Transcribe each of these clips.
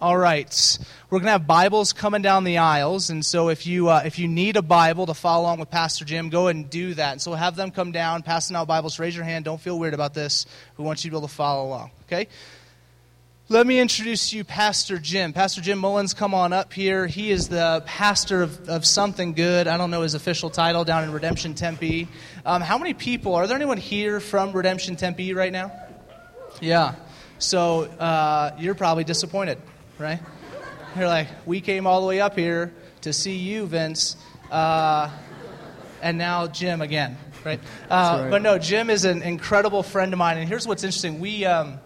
All right, we're going to have Bibles coming down the aisles, and so if you uh, if you need a Bible to follow along with Pastor Jim, go ahead and do that. And so have them come down, passing out Bibles. Raise your hand. Don't feel weird about this. We want you to be able to follow along. Okay. Let me introduce you, Pastor Jim. Pastor Jim Mullins, come on up here. He is the pastor of, of something good. I don't know his official title down in Redemption Tempe. Um, how many people? Are there anyone here from Redemption Tempe right now? Yeah. So uh, you're probably disappointed right? They're like, we came all the way up here to see you, Vince, uh, and now Jim again, right? Uh, right? But no, Jim is an incredible friend of mine, and here's what's interesting: we. Um,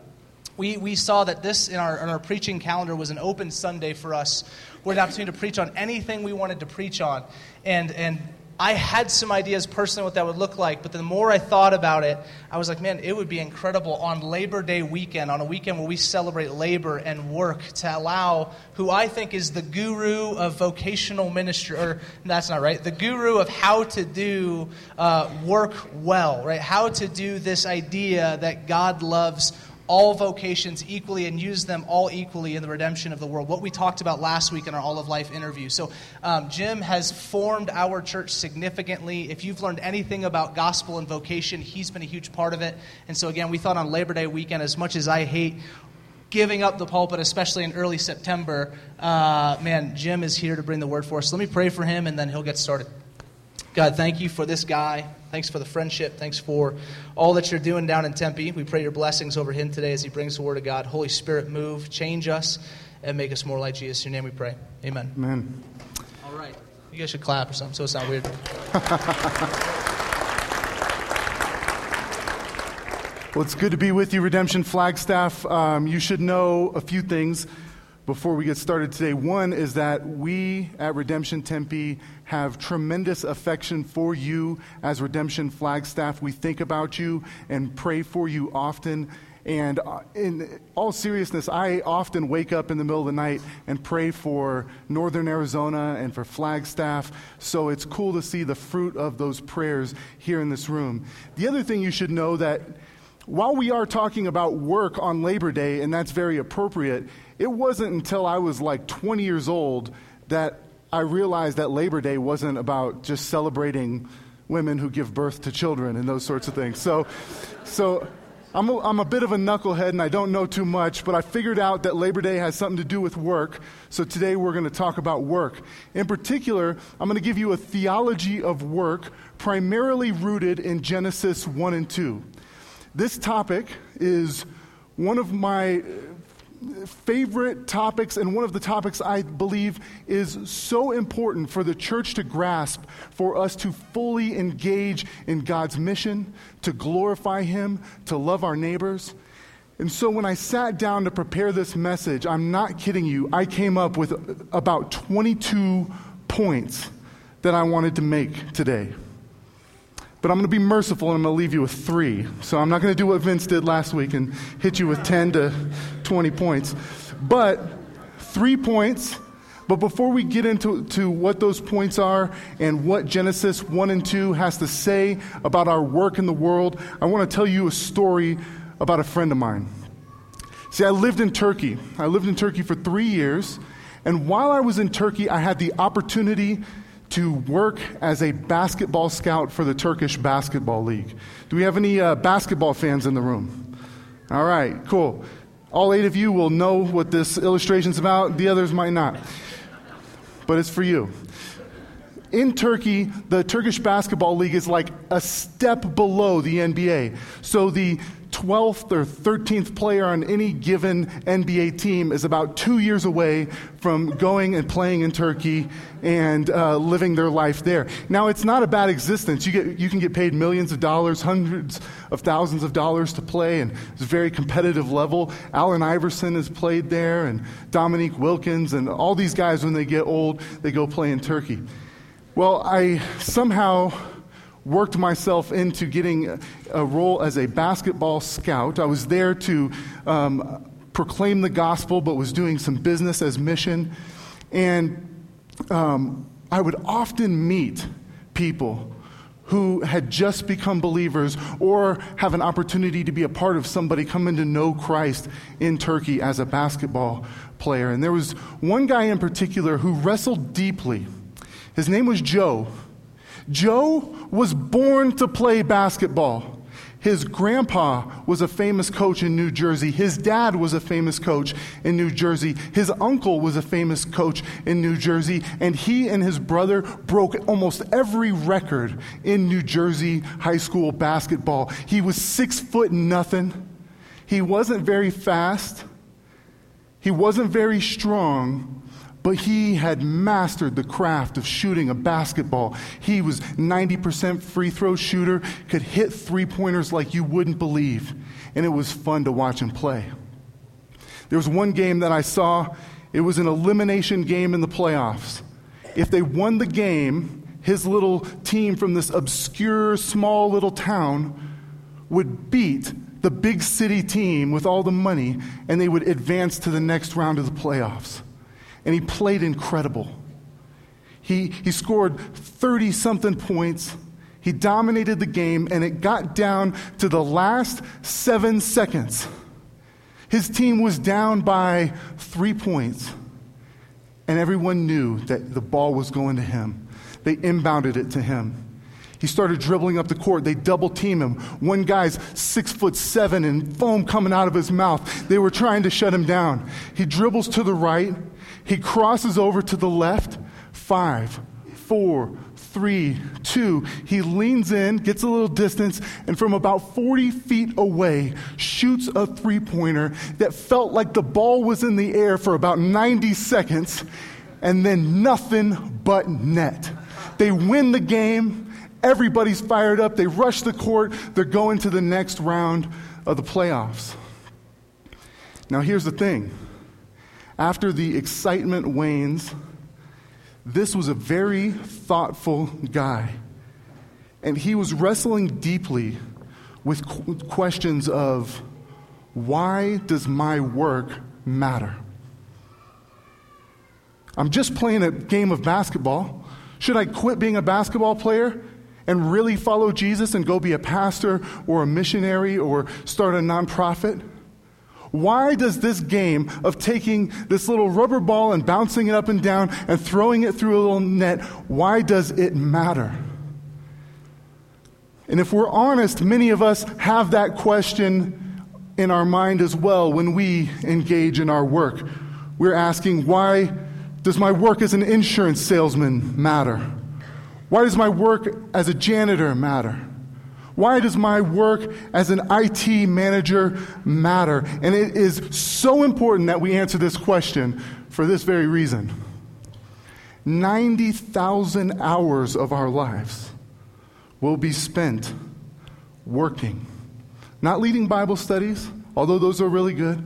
we, we saw that this in our, in our preaching calendar was an open Sunday for us. We had an opportunity to preach on anything we wanted to preach on. And, and I had some ideas personally what that would look like, but the more I thought about it, I was like, man, it would be incredible on Labor Day weekend, on a weekend where we celebrate labor and work, to allow who I think is the guru of vocational ministry, or that's not right, the guru of how to do uh, work well, right? How to do this idea that God loves all vocations equally and use them all equally in the redemption of the world. What we talked about last week in our All of Life interview. So, um, Jim has formed our church significantly. If you've learned anything about gospel and vocation, he's been a huge part of it. And so, again, we thought on Labor Day weekend, as much as I hate giving up the pulpit, especially in early September, uh, man, Jim is here to bring the word for us. let me pray for him, and then he'll get started. God, thank you for this guy. Thanks for the friendship. Thanks for all that you're doing down in Tempe. We pray your blessings over him today as he brings the word of God. Holy Spirit, move, change us, and make us more like Jesus. In your name we pray. Amen. Amen. All right. You guys should clap or something so it's not weird. well, it's good to be with you, Redemption Flagstaff. Um, you should know a few things before we get started today. One is that we at Redemption Tempe have tremendous affection for you as Redemption Flagstaff. We think about you and pray for you often. And uh, in all seriousness, I often wake up in the middle of the night and pray for Northern Arizona and for Flagstaff. So it's cool to see the fruit of those prayers here in this room. The other thing you should know that while we are talking about work on Labor Day, and that's very appropriate, it wasn't until I was like 20 years old that I realized that Labor Day wasn't about just celebrating women who give birth to children and those sorts of things. So, so I'm a, I'm a bit of a knucklehead and I don't know too much, but I figured out that Labor Day has something to do with work. So today we're going to talk about work. In particular, I'm going to give you a theology of work primarily rooted in Genesis 1 and 2. This topic is one of my favorite topics and one of the topics I believe is so important for the church to grasp, for us to fully engage in God's mission, to glorify Him, to love our neighbors. And so when I sat down to prepare this message, I'm not kidding you, I came up with about 22 points that I wanted to make today. But I'm going to be merciful and I'm going to leave you with three. So I'm not going to do what Vince did last week and hit you with 10 to 20 points. But three points. But before we get into to what those points are and what Genesis 1 and 2 has to say about our work in the world, I want to tell you a story about a friend of mine. See, I lived in Turkey. I lived in Turkey for three years. And while I was in Turkey, I had the opportunity to work as a basketball scout for the Turkish Basketball League. Do we have any uh, basketball fans in the room? All right, cool. All eight of you will know what this illustration is about, the others might not. But it's for you. In Turkey, the Turkish Basketball League is like a step below the NBA. So the 12th or 13th player on any given NBA team is about two years away from going and playing in Turkey and uh, living their life there. Now, it's not a bad existence. You, get, you can get paid millions of dollars, hundreds of thousands of dollars to play, and it's a very competitive level. Allen Iverson has played there, and Dominique Wilkins, and all these guys, when they get old, they go play in Turkey. Well, I somehow worked myself into getting a role as a basketball scout. I was there to um, proclaim the gospel, but was doing some business as mission. And um, I would often meet people who had just become believers or have an opportunity to be a part of somebody coming to know Christ in Turkey as a basketball player. And there was one guy in particular who wrestled deeply. His name was Joe. Joe was born to play basketball. His grandpa was a famous coach in New Jersey. His dad was a famous coach in New Jersey. His uncle was a famous coach in New Jersey. And he and his brother broke almost every record in New Jersey high school basketball. He was six foot nothing. He wasn't very fast. He wasn't very strong, but he had mastered the craft of shooting a basketball. He was 90% free throw shooter, could hit three pointers like you wouldn't believe, and it was fun to watch him play. There was one game that I saw, it was an elimination game in the playoffs. If they won the game, his little team from this obscure, small little town would beat the big city team with all the money, and they would advance to the next round of the playoffs and he played incredible. He, he scored 30 something points. He dominated the game, and it got down to the last seven seconds. His team was down by three points, and everyone knew that the ball was going to him. They inbounded it to him. He started dribbling up the court. They double team him. One guy's six foot seven and foam coming out of his mouth. They were trying to shut him down. He dribbles to the right. He crosses over to the left. Five, four, three, two. He leans in, gets a little distance, and from about 40 feet away, shoots a three pointer that felt like the ball was in the air for about 90 seconds, and then nothing but net. They win the game. Everybody's fired up. They rush the court. They're going to the next round of the playoffs. Now, here's the thing after the excitement wanes, this was a very thoughtful guy. And he was wrestling deeply with qu- questions of why does my work matter? I'm just playing a game of basketball. Should I quit being a basketball player and really follow Jesus and go be a pastor or a missionary or start a nonprofit? Why does this game of taking this little rubber ball and bouncing it up and down and throwing it through a little net, why does it matter? And if we're honest, many of us have that question in our mind as well when we engage in our work. We're asking, why does my work as an insurance salesman matter? Why does my work as a janitor matter? Why does my work as an IT manager matter? And it is so important that we answer this question for this very reason 90,000 hours of our lives will be spent working, not leading Bible studies, although those are really good,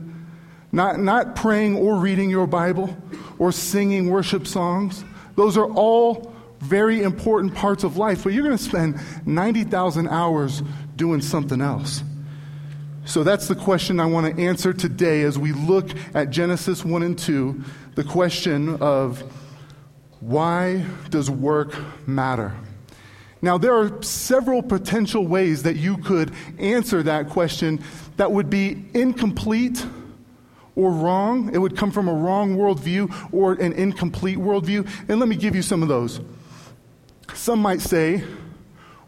not, not praying or reading your Bible or singing worship songs. Those are all very important parts of life, but you're going to spend 90,000 hours doing something else. So that's the question I want to answer today as we look at Genesis 1 and 2 the question of why does work matter? Now, there are several potential ways that you could answer that question that would be incomplete or wrong. It would come from a wrong worldview or an incomplete worldview. And let me give you some of those. Some might say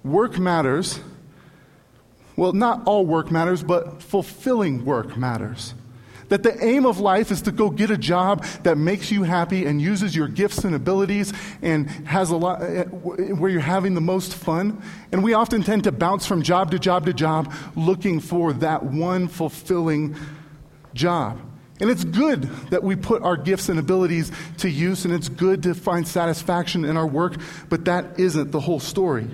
work matters. Well, not all work matters, but fulfilling work matters. That the aim of life is to go get a job that makes you happy and uses your gifts and abilities and has a lot eh, where you're having the most fun. And we often tend to bounce from job to job to job looking for that one fulfilling job. And it's good that we put our gifts and abilities to use, and it's good to find satisfaction in our work, but that isn't the whole story.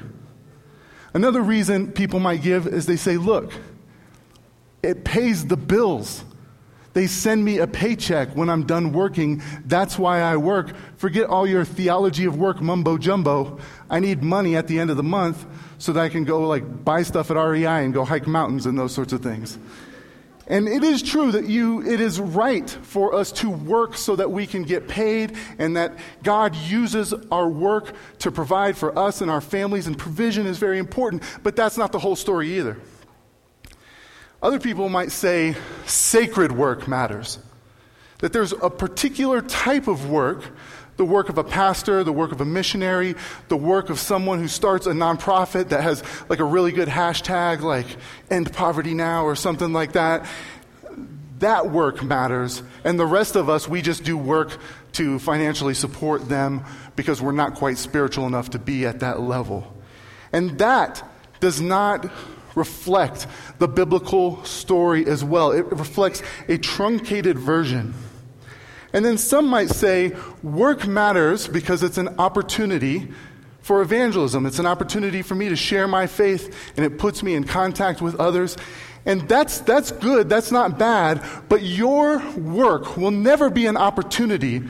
Another reason people might give is they say, look, it pays the bills. They send me a paycheck when I'm done working. That's why I work. Forget all your theology of work mumbo jumbo. I need money at the end of the month so that I can go like buy stuff at REI and go hike mountains and those sorts of things. And it is true that you, it is right for us to work so that we can get paid and that God uses our work to provide for us and our families, and provision is very important, but that's not the whole story either. Other people might say sacred work matters. That there's a particular type of work the work of a pastor, the work of a missionary, the work of someone who starts a nonprofit that has like a really good hashtag like end poverty now or something like that. That work matters. And the rest of us, we just do work to financially support them because we're not quite spiritual enough to be at that level. And that does not reflect the biblical story as well. It reflects a truncated version. And then some might say work matters because it's an opportunity for evangelism. It's an opportunity for me to share my faith and it puts me in contact with others. And that's, that's good, that's not bad, but your work will never be an opportunity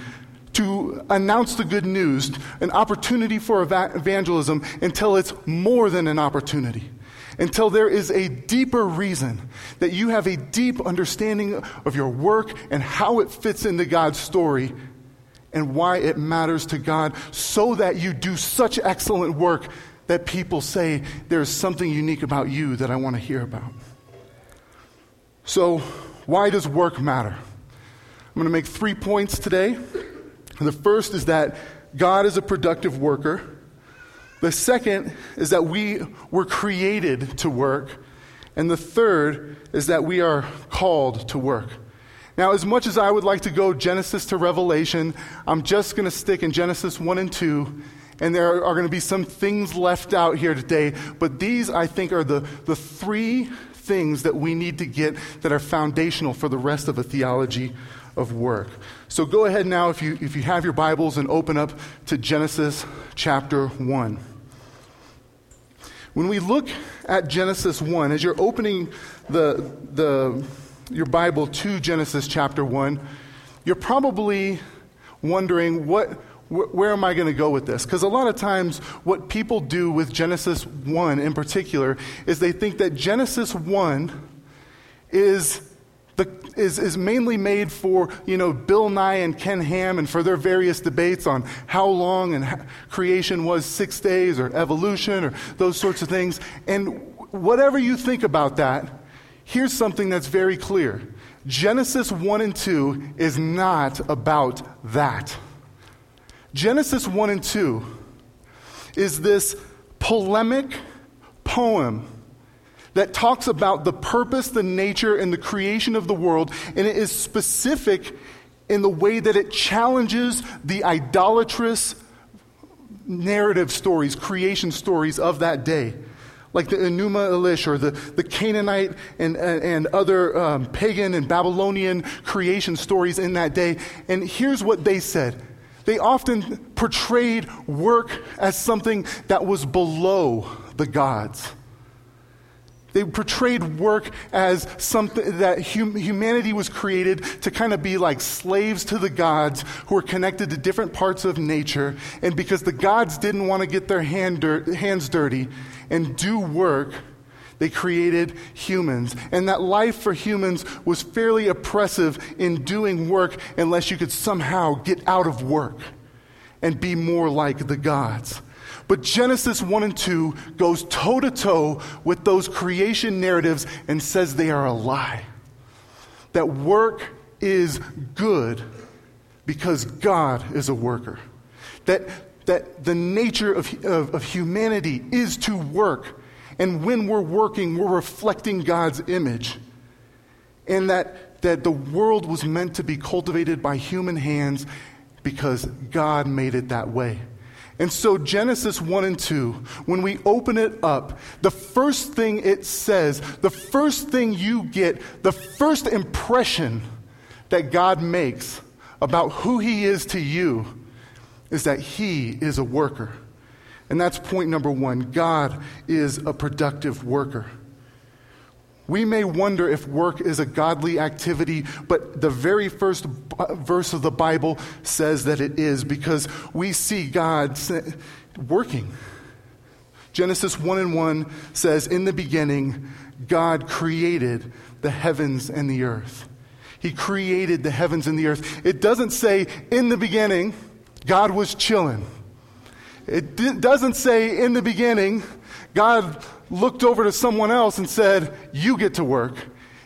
to announce the good news, an opportunity for evangelism until it's more than an opportunity until there is a deeper reason that you have a deep understanding of your work and how it fits into God's story and why it matters to God, so that you do such excellent work that people say there's something unique about you that I want to hear about. So, why does work matter? I'm going to make three points today. The first is that God is a productive worker. The second is that we were created to work. And the third is that we are called to work. Now, as much as I would like to go Genesis to Revelation, I'm just going to stick in Genesis 1 and 2. And there are going to be some things left out here today. But these, I think, are the, the three things that we need to get that are foundational for the rest of a theology of work. So go ahead now, if you, if you have your Bibles, and open up to Genesis chapter 1. When we look at Genesis 1, as you're opening the, the, your Bible to Genesis chapter 1, you're probably wondering what, where am I going to go with this? Because a lot of times, what people do with Genesis 1 in particular is they think that Genesis 1 is is, is mainly made for, you know, Bill Nye and Ken Ham and for their various debates on how long and creation was six days or evolution or those sorts of things. And whatever you think about that, here's something that's very clear. Genesis 1 and 2 is not about that. Genesis 1 and 2 is this polemic poem that talks about the purpose, the nature, and the creation of the world, and it is specific in the way that it challenges the idolatrous narrative stories, creation stories of that day. Like the Enuma Elish or the, the Canaanite and, and other um, pagan and Babylonian creation stories in that day. And here's what they said they often portrayed work as something that was below the gods. They portrayed work as something that hum- humanity was created to kind of be like slaves to the gods who were connected to different parts of nature. And because the gods didn't want to get their hand hands dirty and do work, they created humans. And that life for humans was fairly oppressive in doing work unless you could somehow get out of work and be more like the gods. But Genesis 1 and 2 goes toe to toe with those creation narratives and says they are a lie. That work is good because God is a worker. That, that the nature of, of, of humanity is to work. And when we're working, we're reflecting God's image. And that, that the world was meant to be cultivated by human hands because God made it that way. And so, Genesis 1 and 2, when we open it up, the first thing it says, the first thing you get, the first impression that God makes about who He is to you is that He is a worker. And that's point number one God is a productive worker. We may wonder if work is a godly activity, but the very first verse of the Bible says that it is because we see God working. Genesis 1 and 1 says, In the beginning, God created the heavens and the earth. He created the heavens and the earth. It doesn't say, In the beginning, God was chilling. It doesn't say, In the beginning, God looked over to someone else and said, You get to work.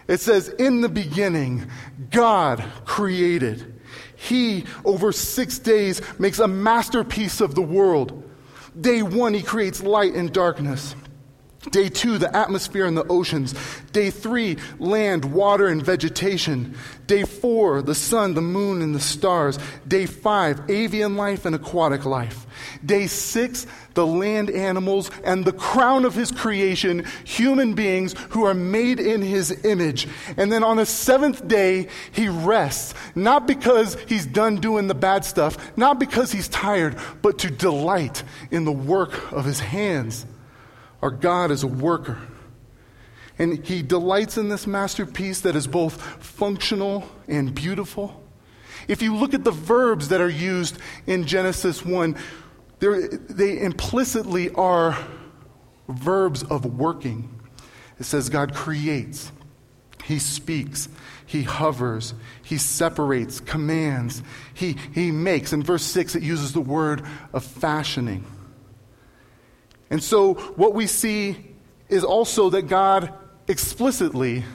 It says, In the beginning, God created. He, over six days, makes a masterpiece of the world. Day one, he creates light and darkness. Day two, the atmosphere and the oceans. Day three, land, water, and vegetation. Day four, the sun, the moon, and the stars. Day five, avian life and aquatic life. Day six, the land animals, and the crown of his creation, human beings who are made in his image. And then on the seventh day, he rests, not because he's done doing the bad stuff, not because he's tired, but to delight in the work of his hands. Our God is a worker. And he delights in this masterpiece that is both functional and beautiful. If you look at the verbs that are used in Genesis 1, they implicitly are verbs of working. It says God creates, He speaks, He hovers, He separates, commands, He, he makes. In verse 6, it uses the word of fashioning. And so, what we see is also that God explicitly,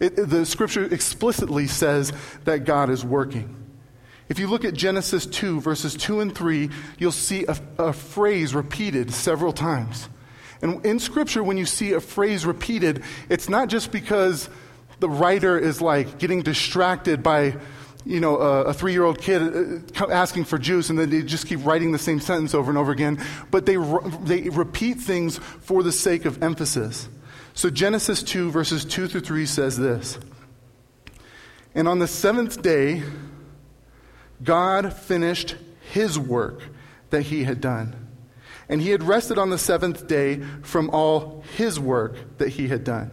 it, the scripture explicitly says that God is working. If you look at Genesis 2, verses 2 and 3, you'll see a, a phrase repeated several times. And in scripture, when you see a phrase repeated, it's not just because the writer is like getting distracted by you know, a, a three year old kid uh, asking for juice, and then they just keep writing the same sentence over and over again. But they, they repeat things for the sake of emphasis. So Genesis 2, verses 2 through 3 says this And on the seventh day, God finished his work that he had done. And he had rested on the seventh day from all his work that he had done.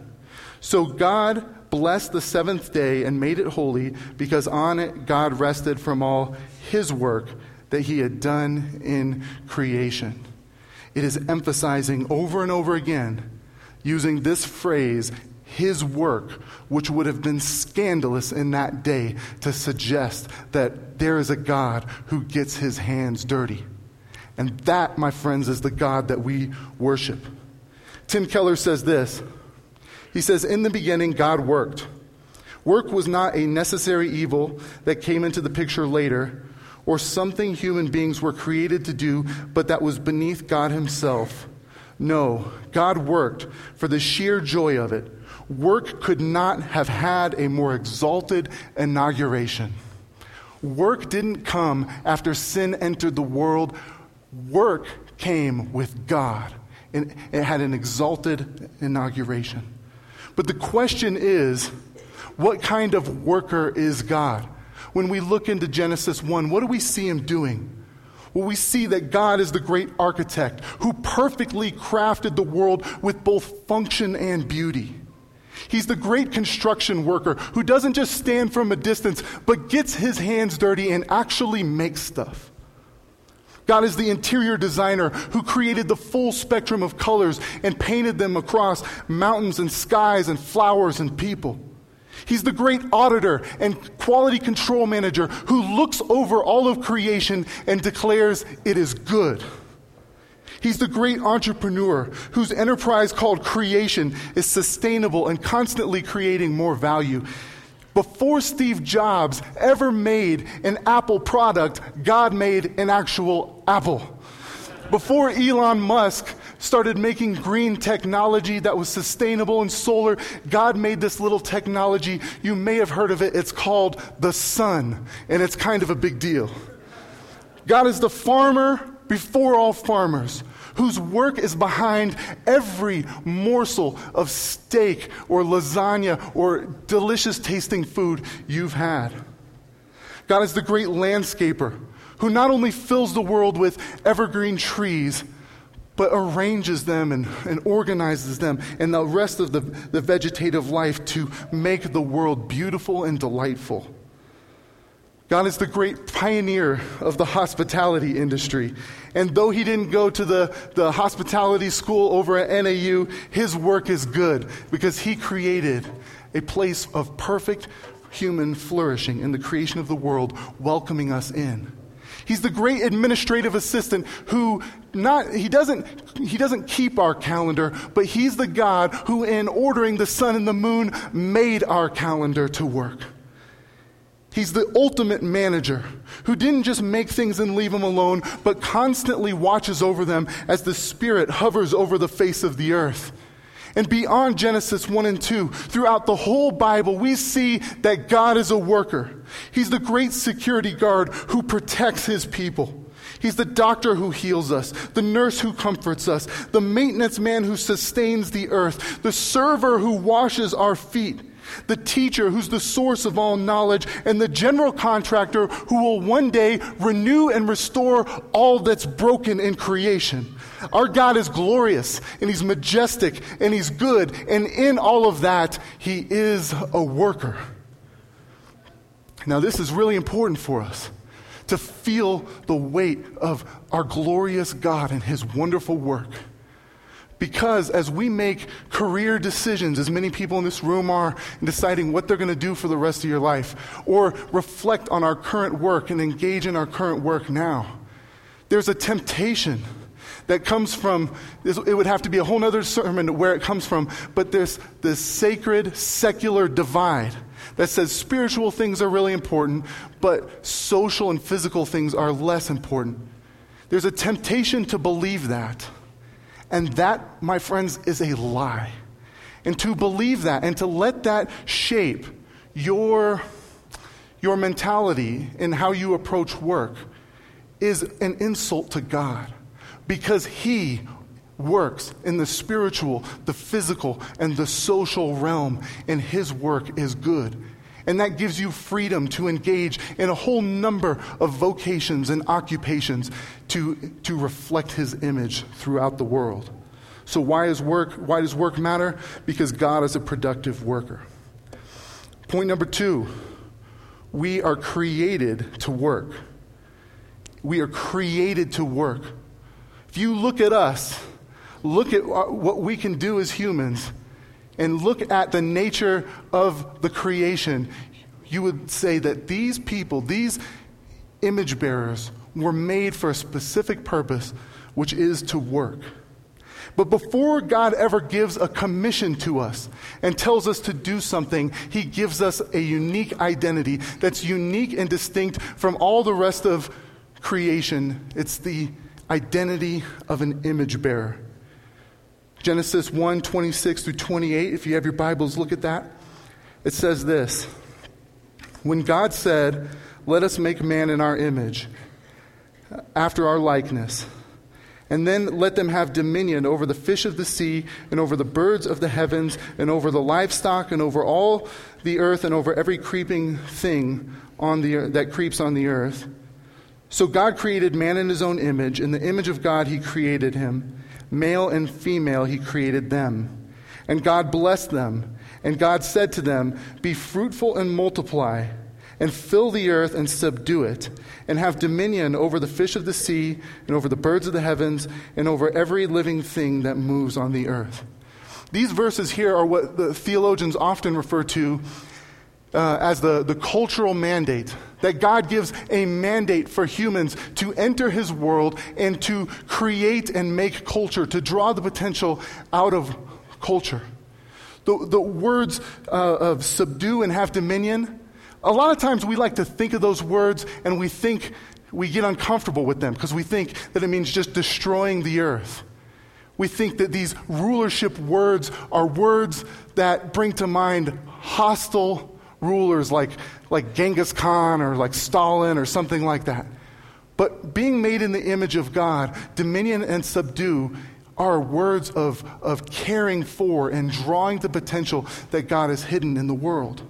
So God blessed the seventh day and made it holy because on it God rested from all his work that he had done in creation. It is emphasizing over and over again, using this phrase, his work, which would have been scandalous in that day to suggest that there is a God who gets his hands dirty. And that, my friends, is the God that we worship. Tim Keller says this he says, In the beginning, God worked. Work was not a necessary evil that came into the picture later, or something human beings were created to do, but that was beneath God Himself. No, God worked for the sheer joy of it. Work could not have had a more exalted inauguration. Work didn't come after sin entered the world, work came with God. And it had an exalted inauguration. But the question is what kind of worker is God? When we look into Genesis 1, what do we see him doing? Well, we see that God is the great architect who perfectly crafted the world with both function and beauty. He's the great construction worker who doesn't just stand from a distance, but gets his hands dirty and actually makes stuff. God is the interior designer who created the full spectrum of colors and painted them across mountains and skies and flowers and people. He's the great auditor and quality control manager who looks over all of creation and declares it is good. He's the great entrepreneur whose enterprise called creation is sustainable and constantly creating more value. Before Steve Jobs ever made an Apple product, God made an actual Apple. Before Elon Musk started making green technology that was sustainable and solar, God made this little technology. You may have heard of it. It's called the sun, and it's kind of a big deal. God is the farmer before all farmers whose work is behind every morsel of steak or lasagna or delicious tasting food you've had. God is the great landscaper who not only fills the world with evergreen trees, but arranges them and, and organizes them and the rest of the, the vegetative life to make the world beautiful and delightful. God is the great pioneer of the hospitality industry. And though he didn't go to the, the hospitality school over at NAU, his work is good because he created a place of perfect human flourishing in the creation of the world, welcoming us in. He's the great administrative assistant who not, he doesn't, he doesn't keep our calendar, but he's the God who in ordering the sun and the moon made our calendar to work. He's the ultimate manager who didn't just make things and leave them alone, but constantly watches over them as the Spirit hovers over the face of the earth. And beyond Genesis 1 and 2, throughout the whole Bible, we see that God is a worker. He's the great security guard who protects his people. He's the doctor who heals us, the nurse who comforts us, the maintenance man who sustains the earth, the server who washes our feet, the teacher who's the source of all knowledge, and the general contractor who will one day renew and restore all that's broken in creation. Our God is glorious and He's majestic and He's good, and in all of that, He is a worker. Now, this is really important for us to feel the weight of our glorious God and His wonderful work. Because as we make career decisions, as many people in this room are, in deciding what they're going to do for the rest of your life, or reflect on our current work and engage in our current work now, there's a temptation that comes from, it would have to be a whole other sermon where it comes from, but there's this sacred, secular divide that says spiritual things are really important, but social and physical things are less important. There's a temptation to believe that. And that, my friends, is a lie. And to believe that and to let that shape your, your mentality and how you approach work is an insult to God because He works in the spiritual, the physical, and the social realm, and His work is good. And that gives you freedom to engage in a whole number of vocations and occupations to, to reflect His image throughout the world. So, why, is work, why does work matter? Because God is a productive worker. Point number two we are created to work. We are created to work. If you look at us, look at what we can do as humans, and look at the nature of the creation, you would say that these people, these image bearers, were made for a specific purpose, which is to work. But before God ever gives a commission to us and tells us to do something, He gives us a unique identity that's unique and distinct from all the rest of creation. It's the identity of an image bearer. Genesis 1 26 through 28, if you have your Bibles, look at that. It says this When God said, Let us make man in our image, after our likeness, and then let them have dominion over the fish of the sea, and over the birds of the heavens, and over the livestock, and over all the earth, and over every creeping thing on the, that creeps on the earth. So God created man in his own image. In the image of God, he created him. Male and female, he created them. And God blessed them. And God said to them, Be fruitful and multiply, and fill the earth and subdue it, and have dominion over the fish of the sea, and over the birds of the heavens, and over every living thing that moves on the earth. These verses here are what the theologians often refer to uh, as the, the cultural mandate that God gives a mandate for humans to enter his world and to create and make culture, to draw the potential out of culture. The, the words uh, of subdue and have dominion, a lot of times we like to think of those words and we think we get uncomfortable with them because we think that it means just destroying the earth. We think that these rulership words are words that bring to mind hostile rulers like, like Genghis Khan or like Stalin or something like that. But being made in the image of God, dominion and subdue are words of, of caring for and drawing the potential that God has hidden in the world.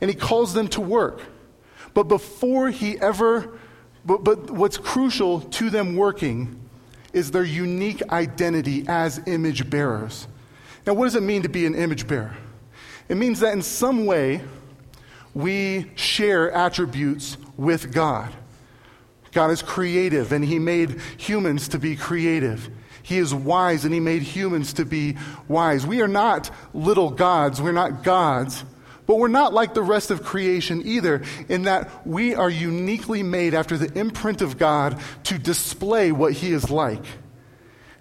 And He calls them to work. But before He ever, but, but what's crucial to them working is their unique identity as image bearers. Now, what does it mean to be an image bearer? It means that in some way, we share attributes with God. God is creative, and He made humans to be creative. He is wise, and He made humans to be wise. We are not little gods, we're not gods, But we're not like the rest of creation either, in that we are uniquely made after the imprint of God to display what He is like.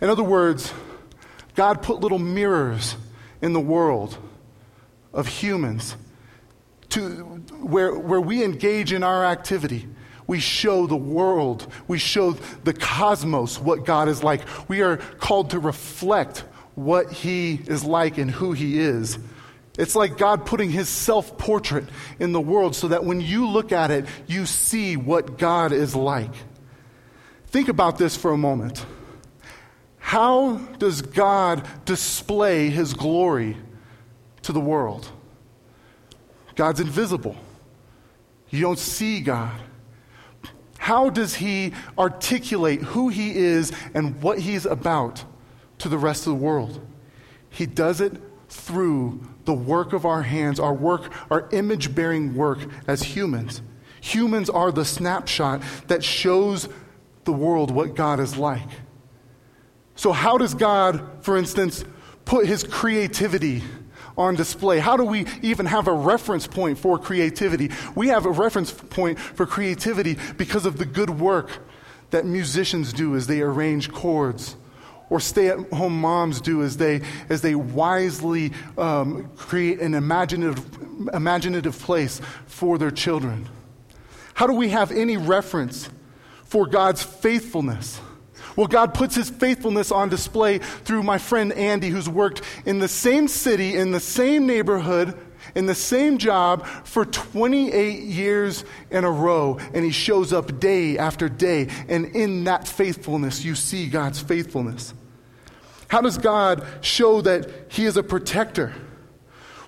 In other words, God put little mirrors in the world of humans to, where, where we engage in our activity. We show the world, we show the cosmos what God is like. We are called to reflect what He is like and who He is. It's like God putting His self portrait in the world so that when you look at it, you see what God is like. Think about this for a moment. How does God display His glory to the world? God's invisible. You don't see God. How does he articulate who he is and what he's about to the rest of the world? He does it through the work of our hands, our work, our image bearing work as humans. Humans are the snapshot that shows the world what God is like. So, how does God, for instance, put his creativity on display? How do we even have a reference point for creativity? We have a reference point for creativity because of the good work that musicians do as they arrange chords or stay at home moms do as they, as they wisely um, create an imaginative, imaginative place for their children. How do we have any reference for God's faithfulness? Well, God puts his faithfulness on display through my friend Andy, who's worked in the same city, in the same neighborhood, in the same job for 28 years in a row. And he shows up day after day. And in that faithfulness, you see God's faithfulness. How does God show that he is a protector?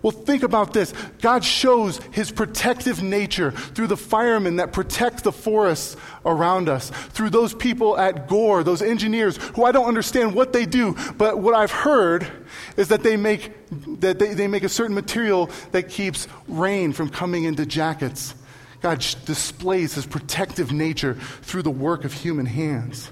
Well, think about this. God shows his protective nature through the firemen that protect the forests around us, through those people at Gore, those engineers who I don't understand what they do, but what I've heard is that they make, that they, they make a certain material that keeps rain from coming into jackets. God displays his protective nature through the work of human hands.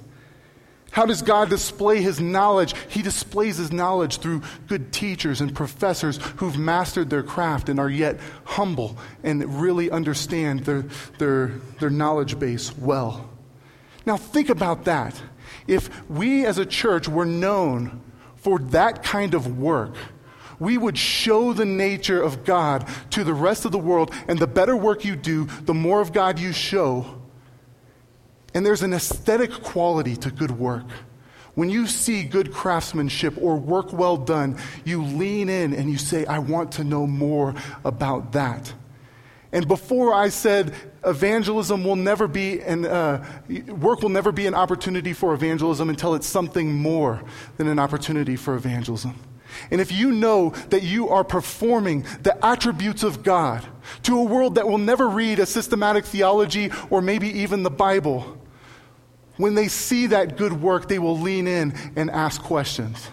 How does God display his knowledge? He displays his knowledge through good teachers and professors who've mastered their craft and are yet humble and really understand their, their, their knowledge base well. Now, think about that. If we as a church were known for that kind of work, we would show the nature of God to the rest of the world, and the better work you do, the more of God you show, and there's an aesthetic quality to good work. When you see good craftsmanship or work well done, you lean in and you say, I want to know more about that. And before I said evangelism will never be, an, uh, work will never be an opportunity for evangelism until it's something more than an opportunity for evangelism. And if you know that you are performing the attributes of God to a world that will never read a systematic theology or maybe even the Bible, when they see that good work, they will lean in and ask questions.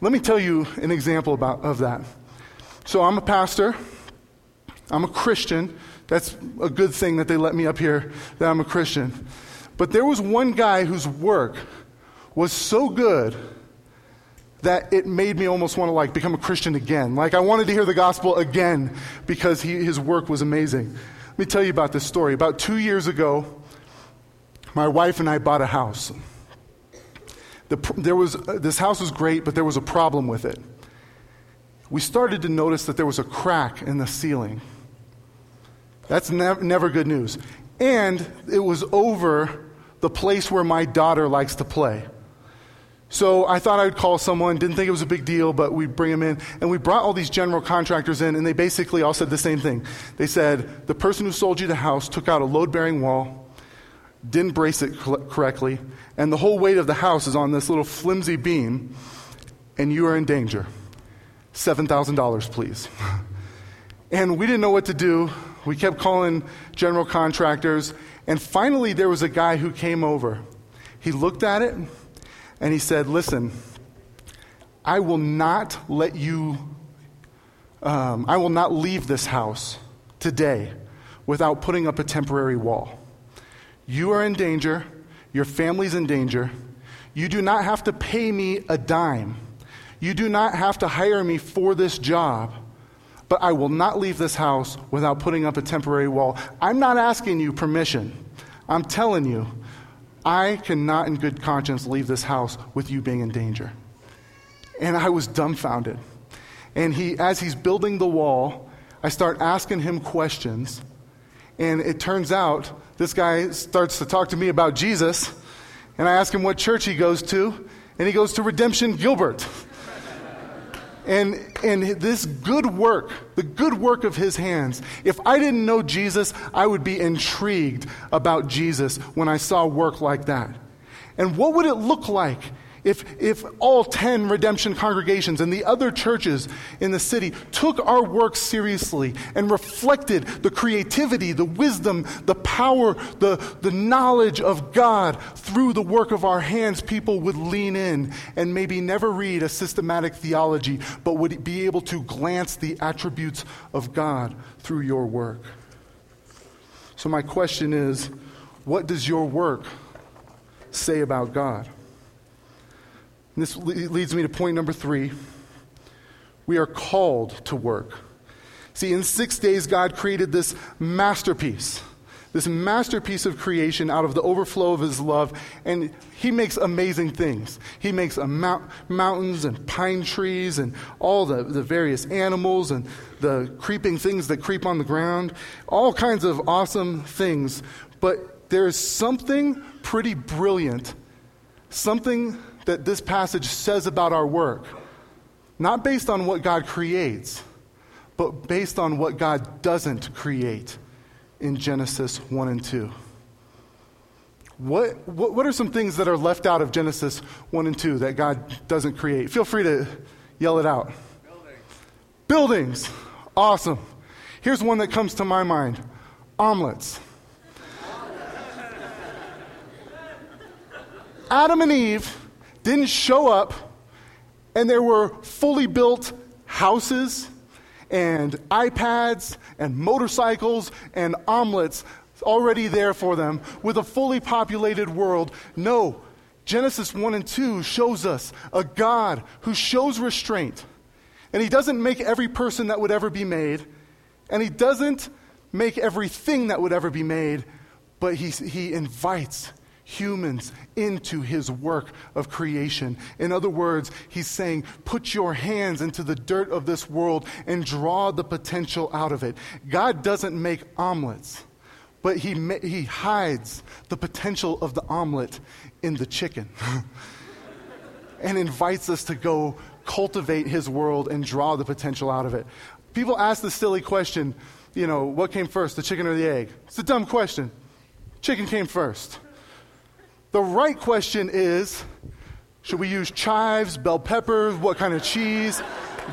Let me tell you an example about, of that. So, I'm a pastor, I'm a Christian. That's a good thing that they let me up here that I'm a Christian. But there was one guy whose work was so good that it made me almost want to like become a Christian again. Like I wanted to hear the gospel again because he, his work was amazing. Let me tell you about this story. About two years ago, my wife and I bought a house. The, there was, uh, this house was great, but there was a problem with it. We started to notice that there was a crack in the ceiling. That's ne- never good news. And it was over the place where my daughter likes to play. So I thought I'd call someone, didn't think it was a big deal, but we bring them in. And we brought all these general contractors in, and they basically all said the same thing. They said, The person who sold you the house took out a load bearing wall, didn't brace it correctly, and the whole weight of the house is on this little flimsy beam, and you are in danger. $7,000, please. and we didn't know what to do. We kept calling general contractors, and finally there was a guy who came over. He looked at it, and he said, Listen, I will not let you, um, I will not leave this house today without putting up a temporary wall. You are in danger. Your family's in danger. You do not have to pay me a dime. You do not have to hire me for this job. but I will not leave this house without putting up a temporary wall. I'm not asking you permission. I'm telling you, I cannot, in good conscience, leave this house with you being in danger. And I was dumbfounded. And he, as he's building the wall, I start asking him questions. And it turns out this guy starts to talk to me about Jesus. And I ask him what church he goes to. And he goes to Redemption Gilbert. And, and this good work, the good work of his hands, if I didn't know Jesus, I would be intrigued about Jesus when I saw work like that. And what would it look like if, if all 10 redemption congregations and the other churches in the city took our work seriously and reflected the creativity, the wisdom, the power, the, the knowledge of God through the work of our hands, people would lean in and maybe never read a systematic theology, but would be able to glance the attributes of God through your work. So, my question is what does your work say about God? And this leads me to point number three. We are called to work. See, in six days, God created this masterpiece, this masterpiece of creation out of the overflow of His love. And He makes amazing things. He makes mount, mountains and pine trees and all the, the various animals and the creeping things that creep on the ground, all kinds of awesome things. But there is something pretty brilliant, something that this passage says about our work, not based on what God creates, but based on what God doesn't create in Genesis 1 and 2. What, what, what, are some things that are left out of Genesis 1 and 2 that God doesn't create? Feel free to yell it out. Buildings. Buildings. Awesome. Here's one that comes to my mind omelets. Adam and Eve didn't show up, and there were fully built houses and iPads and motorcycles and omelets already there for them with a fully populated world. No, Genesis 1 and 2 shows us a God who shows restraint. And he doesn't make every person that would ever be made, and he doesn't make everything that would ever be made, but he, he invites humans into his work of creation. In other words, he's saying, put your hands into the dirt of this world and draw the potential out of it. God doesn't make omelets, but he, ma- he hides the potential of the omelet in the chicken and invites us to go cultivate his world and draw the potential out of it. People ask the silly question, you know, what came first, the chicken or the egg? It's a dumb question. Chicken came first. The right question is should we use chives, bell peppers, what kind of cheese?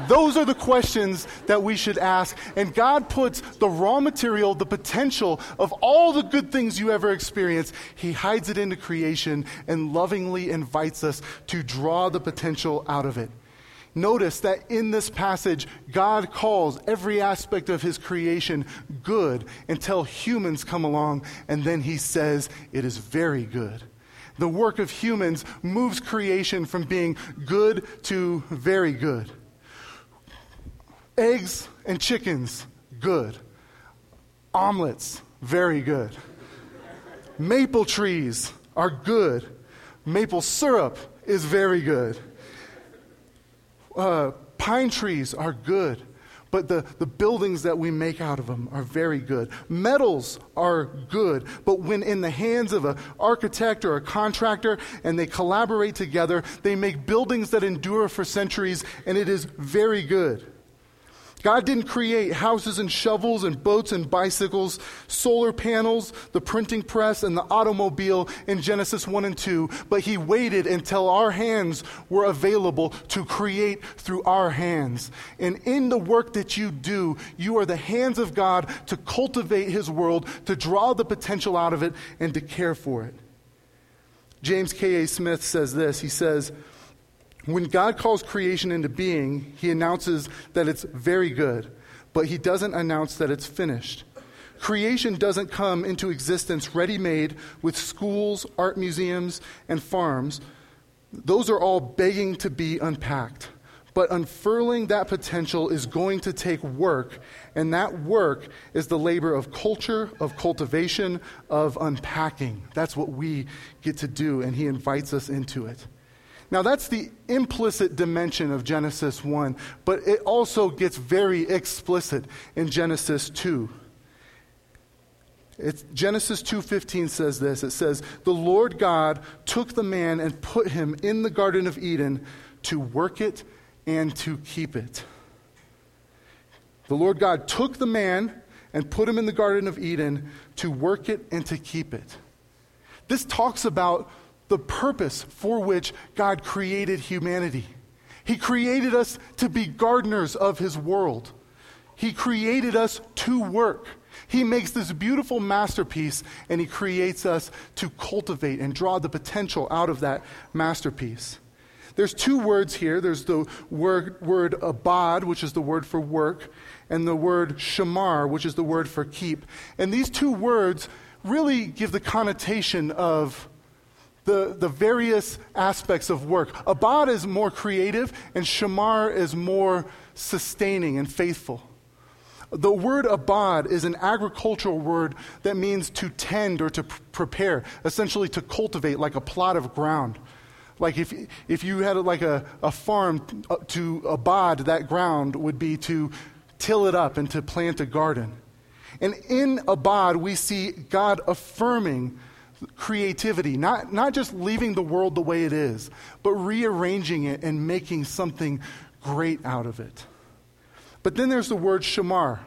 Those are the questions that we should ask. And God puts the raw material, the potential of all the good things you ever experience, He hides it into creation and lovingly invites us to draw the potential out of it. Notice that in this passage, God calls every aspect of His creation good until humans come along, and then He says, It is very good the work of humans moves creation from being good to very good. Eggs and chickens, good. Omelets, very good. Maple trees are good. Maple syrup is very good. Uh, pine trees are good but the, the buildings that we make out of them are very good. Metals are good, but when in the hands of an architect or a contractor and they collaborate together, they make buildings that endure for centuries, and it is very good. God didn't create houses and shovels and boats and bicycles, solar panels, the printing press, and the automobile in Genesis 1 and 2, but He waited until our hands were available to create through our hands. And in the work that you do, you are the hands of God to cultivate His world, to draw the potential out of it, and to care for it. James K.A. Smith says this He says, when God calls creation into being, he announces that it's very good, but he doesn't announce that it's finished. Creation doesn't come into existence ready made with schools, art museums, and farms. Those are all begging to be unpacked. But unfurling that potential is going to take work, and that work is the labor of culture, of cultivation, of unpacking. That's what we get to do, and he invites us into it. Now, that's the implicit dimension of Genesis 1, but it also gets very explicit in Genesis 2. It's, Genesis 2:15 says this. It says, "The Lord God took the man and put him in the garden of Eden to work it and to keep it." The Lord God took the man and put him in the garden of Eden to work it and to keep it. This talks about the purpose for which God created humanity. He created us to be gardeners of his world. He created us to work. He makes this beautiful masterpiece and he creates us to cultivate and draw the potential out of that masterpiece. There's two words here. There's the word, word abad, which is the word for work, and the word shamar, which is the word for keep. And these two words really give the connotation of the, the various aspects of work. Abad is more creative, and shamar is more sustaining and faithful. The word abad is an agricultural word that means to tend or to pr- prepare, essentially to cultivate like a plot of ground. Like if, if you had like a, a farm uh, to abad that ground would be to till it up and to plant a garden. And in abad, we see God affirming creativity, not, not just leaving the world the way it is, but rearranging it and making something great out of it. But then there's the word shamar.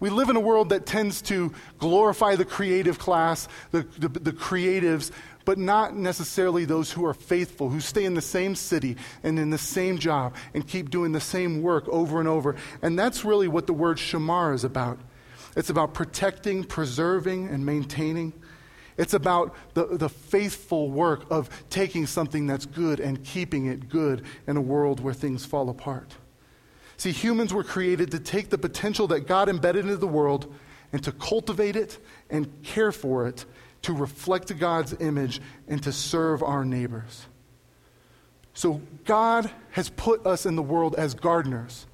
We live in a world that tends to glorify the creative class, the, the, the, creatives, but not necessarily those who are faithful, who stay in the same city and in the same job and keep doing the same work over and over. And that's really what the word shamar is about. It's about protecting, preserving, and maintaining. It's about the, the faithful work of taking something that's good and keeping it good in a world where things fall apart. See, humans were created to take the potential that God embedded into the world and to cultivate it and care for it to reflect God's image and to serve our neighbors. So, God has put us in the world as gardeners.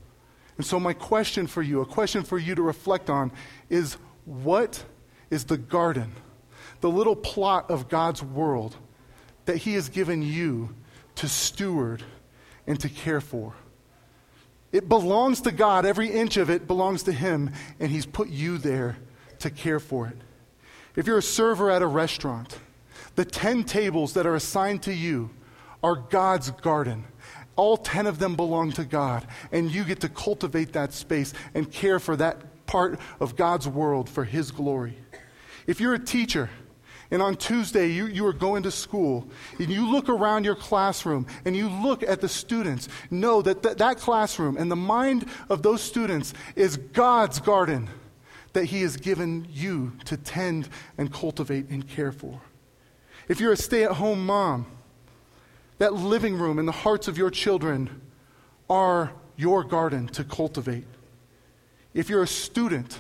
And so, my question for you, a question for you to reflect on, is what is the garden, the little plot of God's world that He has given you to steward and to care for? It belongs to God. Every inch of it belongs to Him, and He's put you there to care for it. If you're a server at a restaurant, the 10 tables that are assigned to you are God's garden. All 10 of them belong to God, and you get to cultivate that space and care for that part of God's world for His glory. If you're a teacher, and on Tuesday, you, you are going to school, and you look around your classroom and you look at the students. Know that th- that classroom and the mind of those students is God's garden that He has given you to tend and cultivate and care for. If you're a stay at home mom, that living room and the hearts of your children are your garden to cultivate. If you're a student,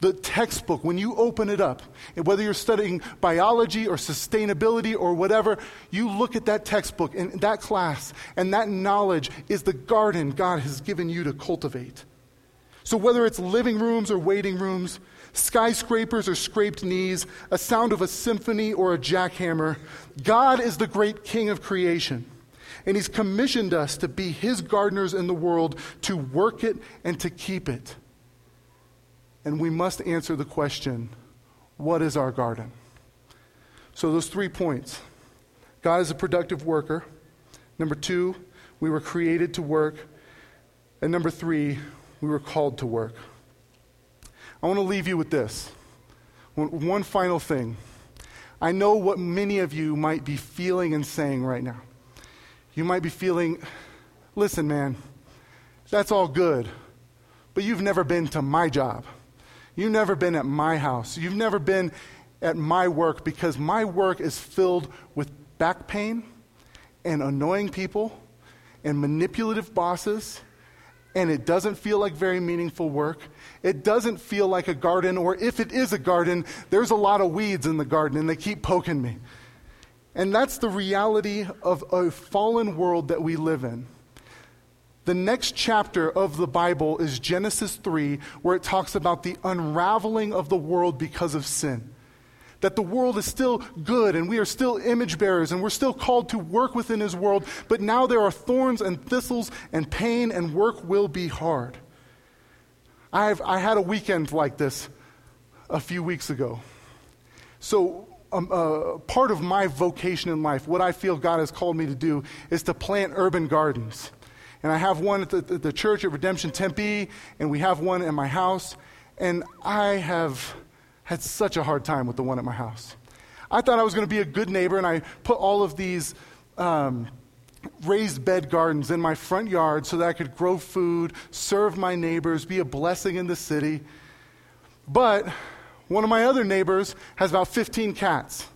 the textbook, when you open it up, whether you're studying biology or sustainability or whatever, you look at that textbook and that class, and that knowledge is the garden God has given you to cultivate. So, whether it's living rooms or waiting rooms, skyscrapers or scraped knees, a sound of a symphony or a jackhammer, God is the great king of creation. And He's commissioned us to be His gardeners in the world, to work it and to keep it. And we must answer the question what is our garden? So, those three points God is a productive worker. Number two, we were created to work. And number three, we were called to work. I want to leave you with this one final thing. I know what many of you might be feeling and saying right now. You might be feeling, listen, man, that's all good, but you've never been to my job. You've never been at my house. You've never been at my work because my work is filled with back pain and annoying people and manipulative bosses. And it doesn't feel like very meaningful work. It doesn't feel like a garden, or if it is a garden, there's a lot of weeds in the garden and they keep poking me. And that's the reality of a fallen world that we live in. The next chapter of the Bible is Genesis 3, where it talks about the unraveling of the world because of sin. That the world is still good and we are still image bearers and we're still called to work within His world, but now there are thorns and thistles and pain and work will be hard. I've, I had a weekend like this a few weeks ago. So, um, uh, part of my vocation in life, what I feel God has called me to do, is to plant urban gardens. And I have one at the, the church at Redemption Tempe, and we have one in my house. And I have had such a hard time with the one at my house. I thought I was going to be a good neighbor, and I put all of these um, raised bed gardens in my front yard so that I could grow food, serve my neighbors, be a blessing in the city. But one of my other neighbors has about 15 cats.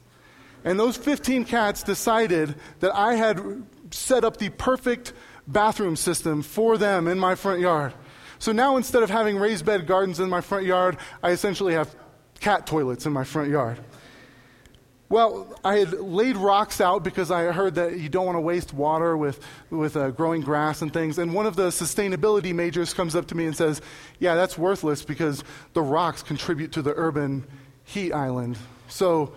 And those 15 cats decided that I had set up the perfect bathroom system for them in my front yard. So now instead of having raised bed gardens in my front yard, I essentially have cat toilets in my front yard. Well, I had laid rocks out because I heard that you don't want to waste water with, with uh, growing grass and things. And one of the sustainability majors comes up to me and says, Yeah, that's worthless because the rocks contribute to the urban heat island. So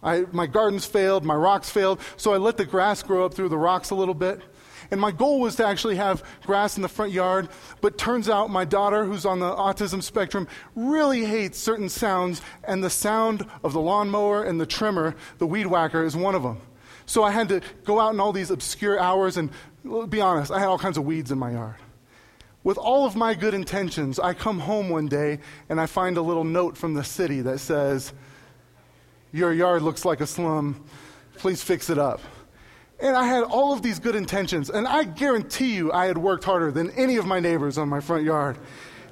I, my gardens failed, my rocks failed, so I let the grass grow up through the rocks a little bit. And my goal was to actually have grass in the front yard, but turns out my daughter, who's on the autism spectrum, really hates certain sounds, and the sound of the lawnmower and the trimmer, the weed whacker, is one of them. So I had to go out in all these obscure hours, and be honest, I had all kinds of weeds in my yard. With all of my good intentions, I come home one day and I find a little note from the city that says, Your yard looks like a slum. Please fix it up. And I had all of these good intentions, and I guarantee you I had worked harder than any of my neighbors on my front yard.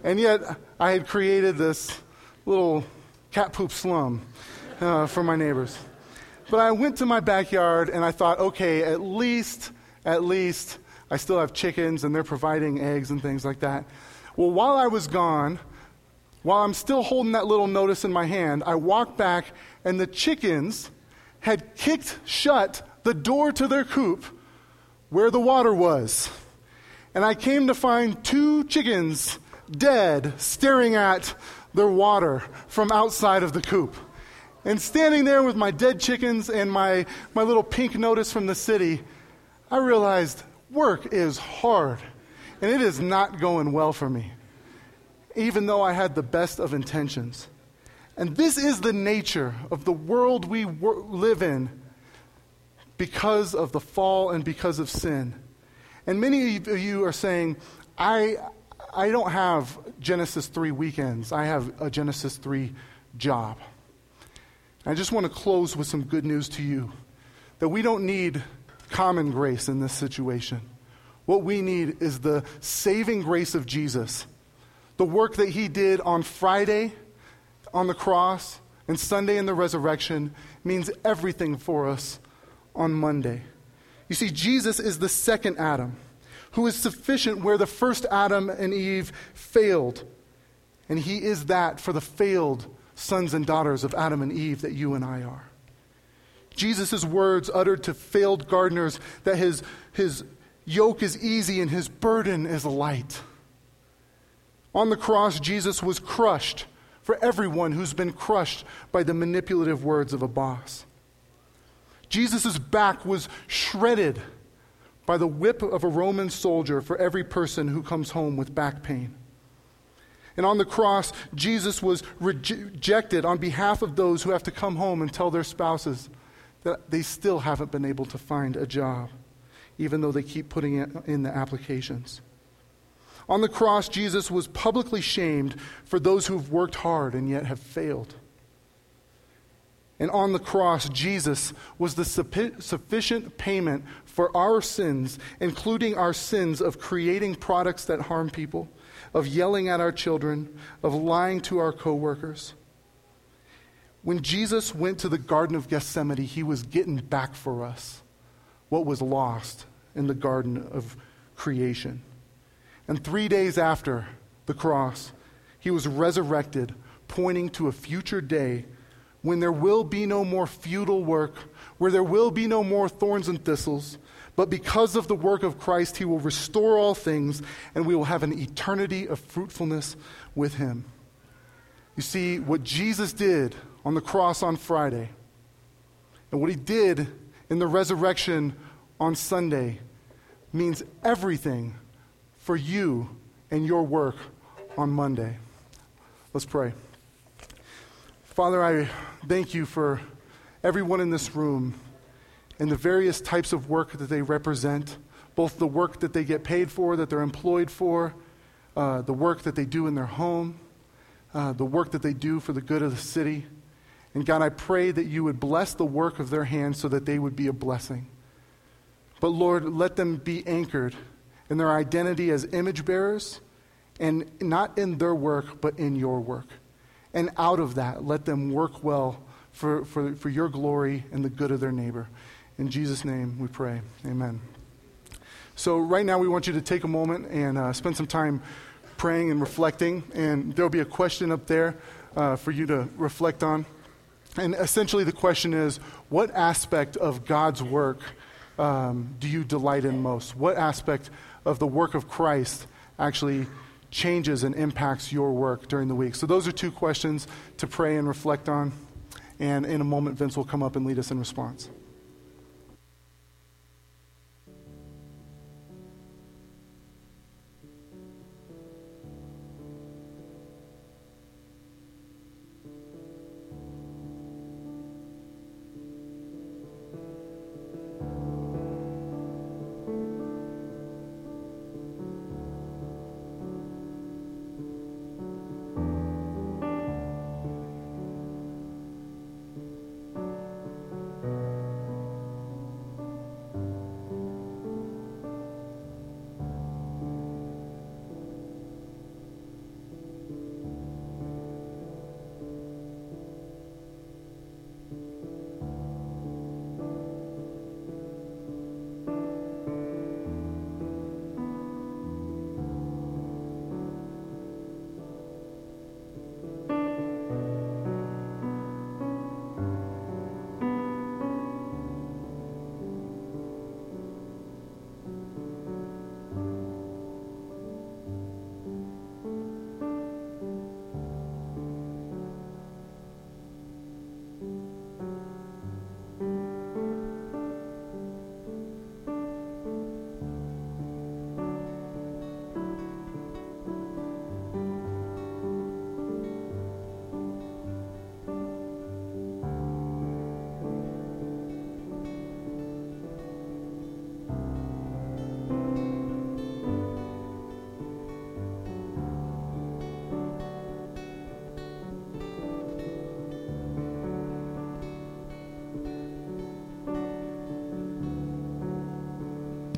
And yet I had created this little cat poop slum uh, for my neighbors. But I went to my backyard and I thought, okay, at least, at least, I still have chickens and they're providing eggs and things like that. Well, while I was gone, while I'm still holding that little notice in my hand, I walked back and the chickens had kicked shut the door to their coop where the water was. And I came to find two chickens dead, staring at their water from outside of the coop. And standing there with my dead chickens and my, my little pink notice from the city, I realized work is hard and it is not going well for me, even though I had the best of intentions. And this is the nature of the world we wor- live in because of the fall and because of sin. And many of you are saying, I, I don't have Genesis 3 weekends, I have a Genesis 3 job. I just want to close with some good news to you that we don't need common grace in this situation. What we need is the saving grace of Jesus. The work that he did on Friday on the cross and Sunday in the resurrection means everything for us on Monday. You see, Jesus is the second Adam who is sufficient where the first Adam and Eve failed. And he is that for the failed sons and daughters of Adam and Eve that you and I are. Jesus' words uttered to failed gardeners that his, his yoke is easy and his burden is light. On the cross, Jesus was crushed for everyone who's been crushed by the manipulative words of a boss. Jesus' back was shredded by the whip of a Roman soldier for every person who comes home with back pain. And on the cross, Jesus was rejected on behalf of those who have to come home and tell their spouses that they still haven't been able to find a job, even though they keep putting in the applications. On the cross, Jesus was publicly shamed for those who've worked hard and yet have failed. And on the cross, Jesus was the sufficient payment for our sins, including our sins of creating products that harm people, of yelling at our children, of lying to our coworkers. When Jesus went to the Garden of Gethsemane, he was getting back for us what was lost in the Garden of Creation. And three days after the cross, he was resurrected, pointing to a future day when there will be no more futile work, where there will be no more thorns and thistles, but because of the work of Christ, he will restore all things, and we will have an eternity of fruitfulness with him. You see, what Jesus did on the cross on Friday, and what he did in the resurrection on Sunday, means everything for you and your work on Monday. Let's pray. Father, I thank you for everyone in this room and the various types of work that they represent, both the work that they get paid for, that they're employed for, uh, the work that they do in their home, uh, the work that they do for the good of the city. And God, I pray that you would bless the work of their hands so that they would be a blessing. But Lord, let them be anchored in their identity as image bearers and not in their work, but in your work. And out of that, let them work well for, for, for your glory and the good of their neighbor. In Jesus' name we pray. Amen. So, right now, we want you to take a moment and uh, spend some time praying and reflecting. And there'll be a question up there uh, for you to reflect on. And essentially, the question is what aspect of God's work um, do you delight in most? What aspect of the work of Christ actually changes and impacts your work during the week? So, those are two questions to pray and reflect on. And in a moment, Vince will come up and lead us in response.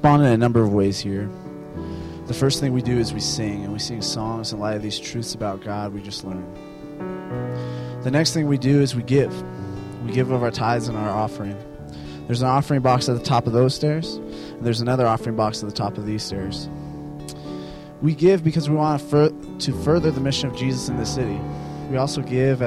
Respond in a number of ways here. The first thing we do is we sing, and we sing songs in light of these truths about God we just learned. The next thing we do is we give. We give of our tithes and our offering. There's an offering box at the top of those stairs, and there's another offering box at the top of these stairs. We give because we want to, to further the mission of Jesus in the city. We also give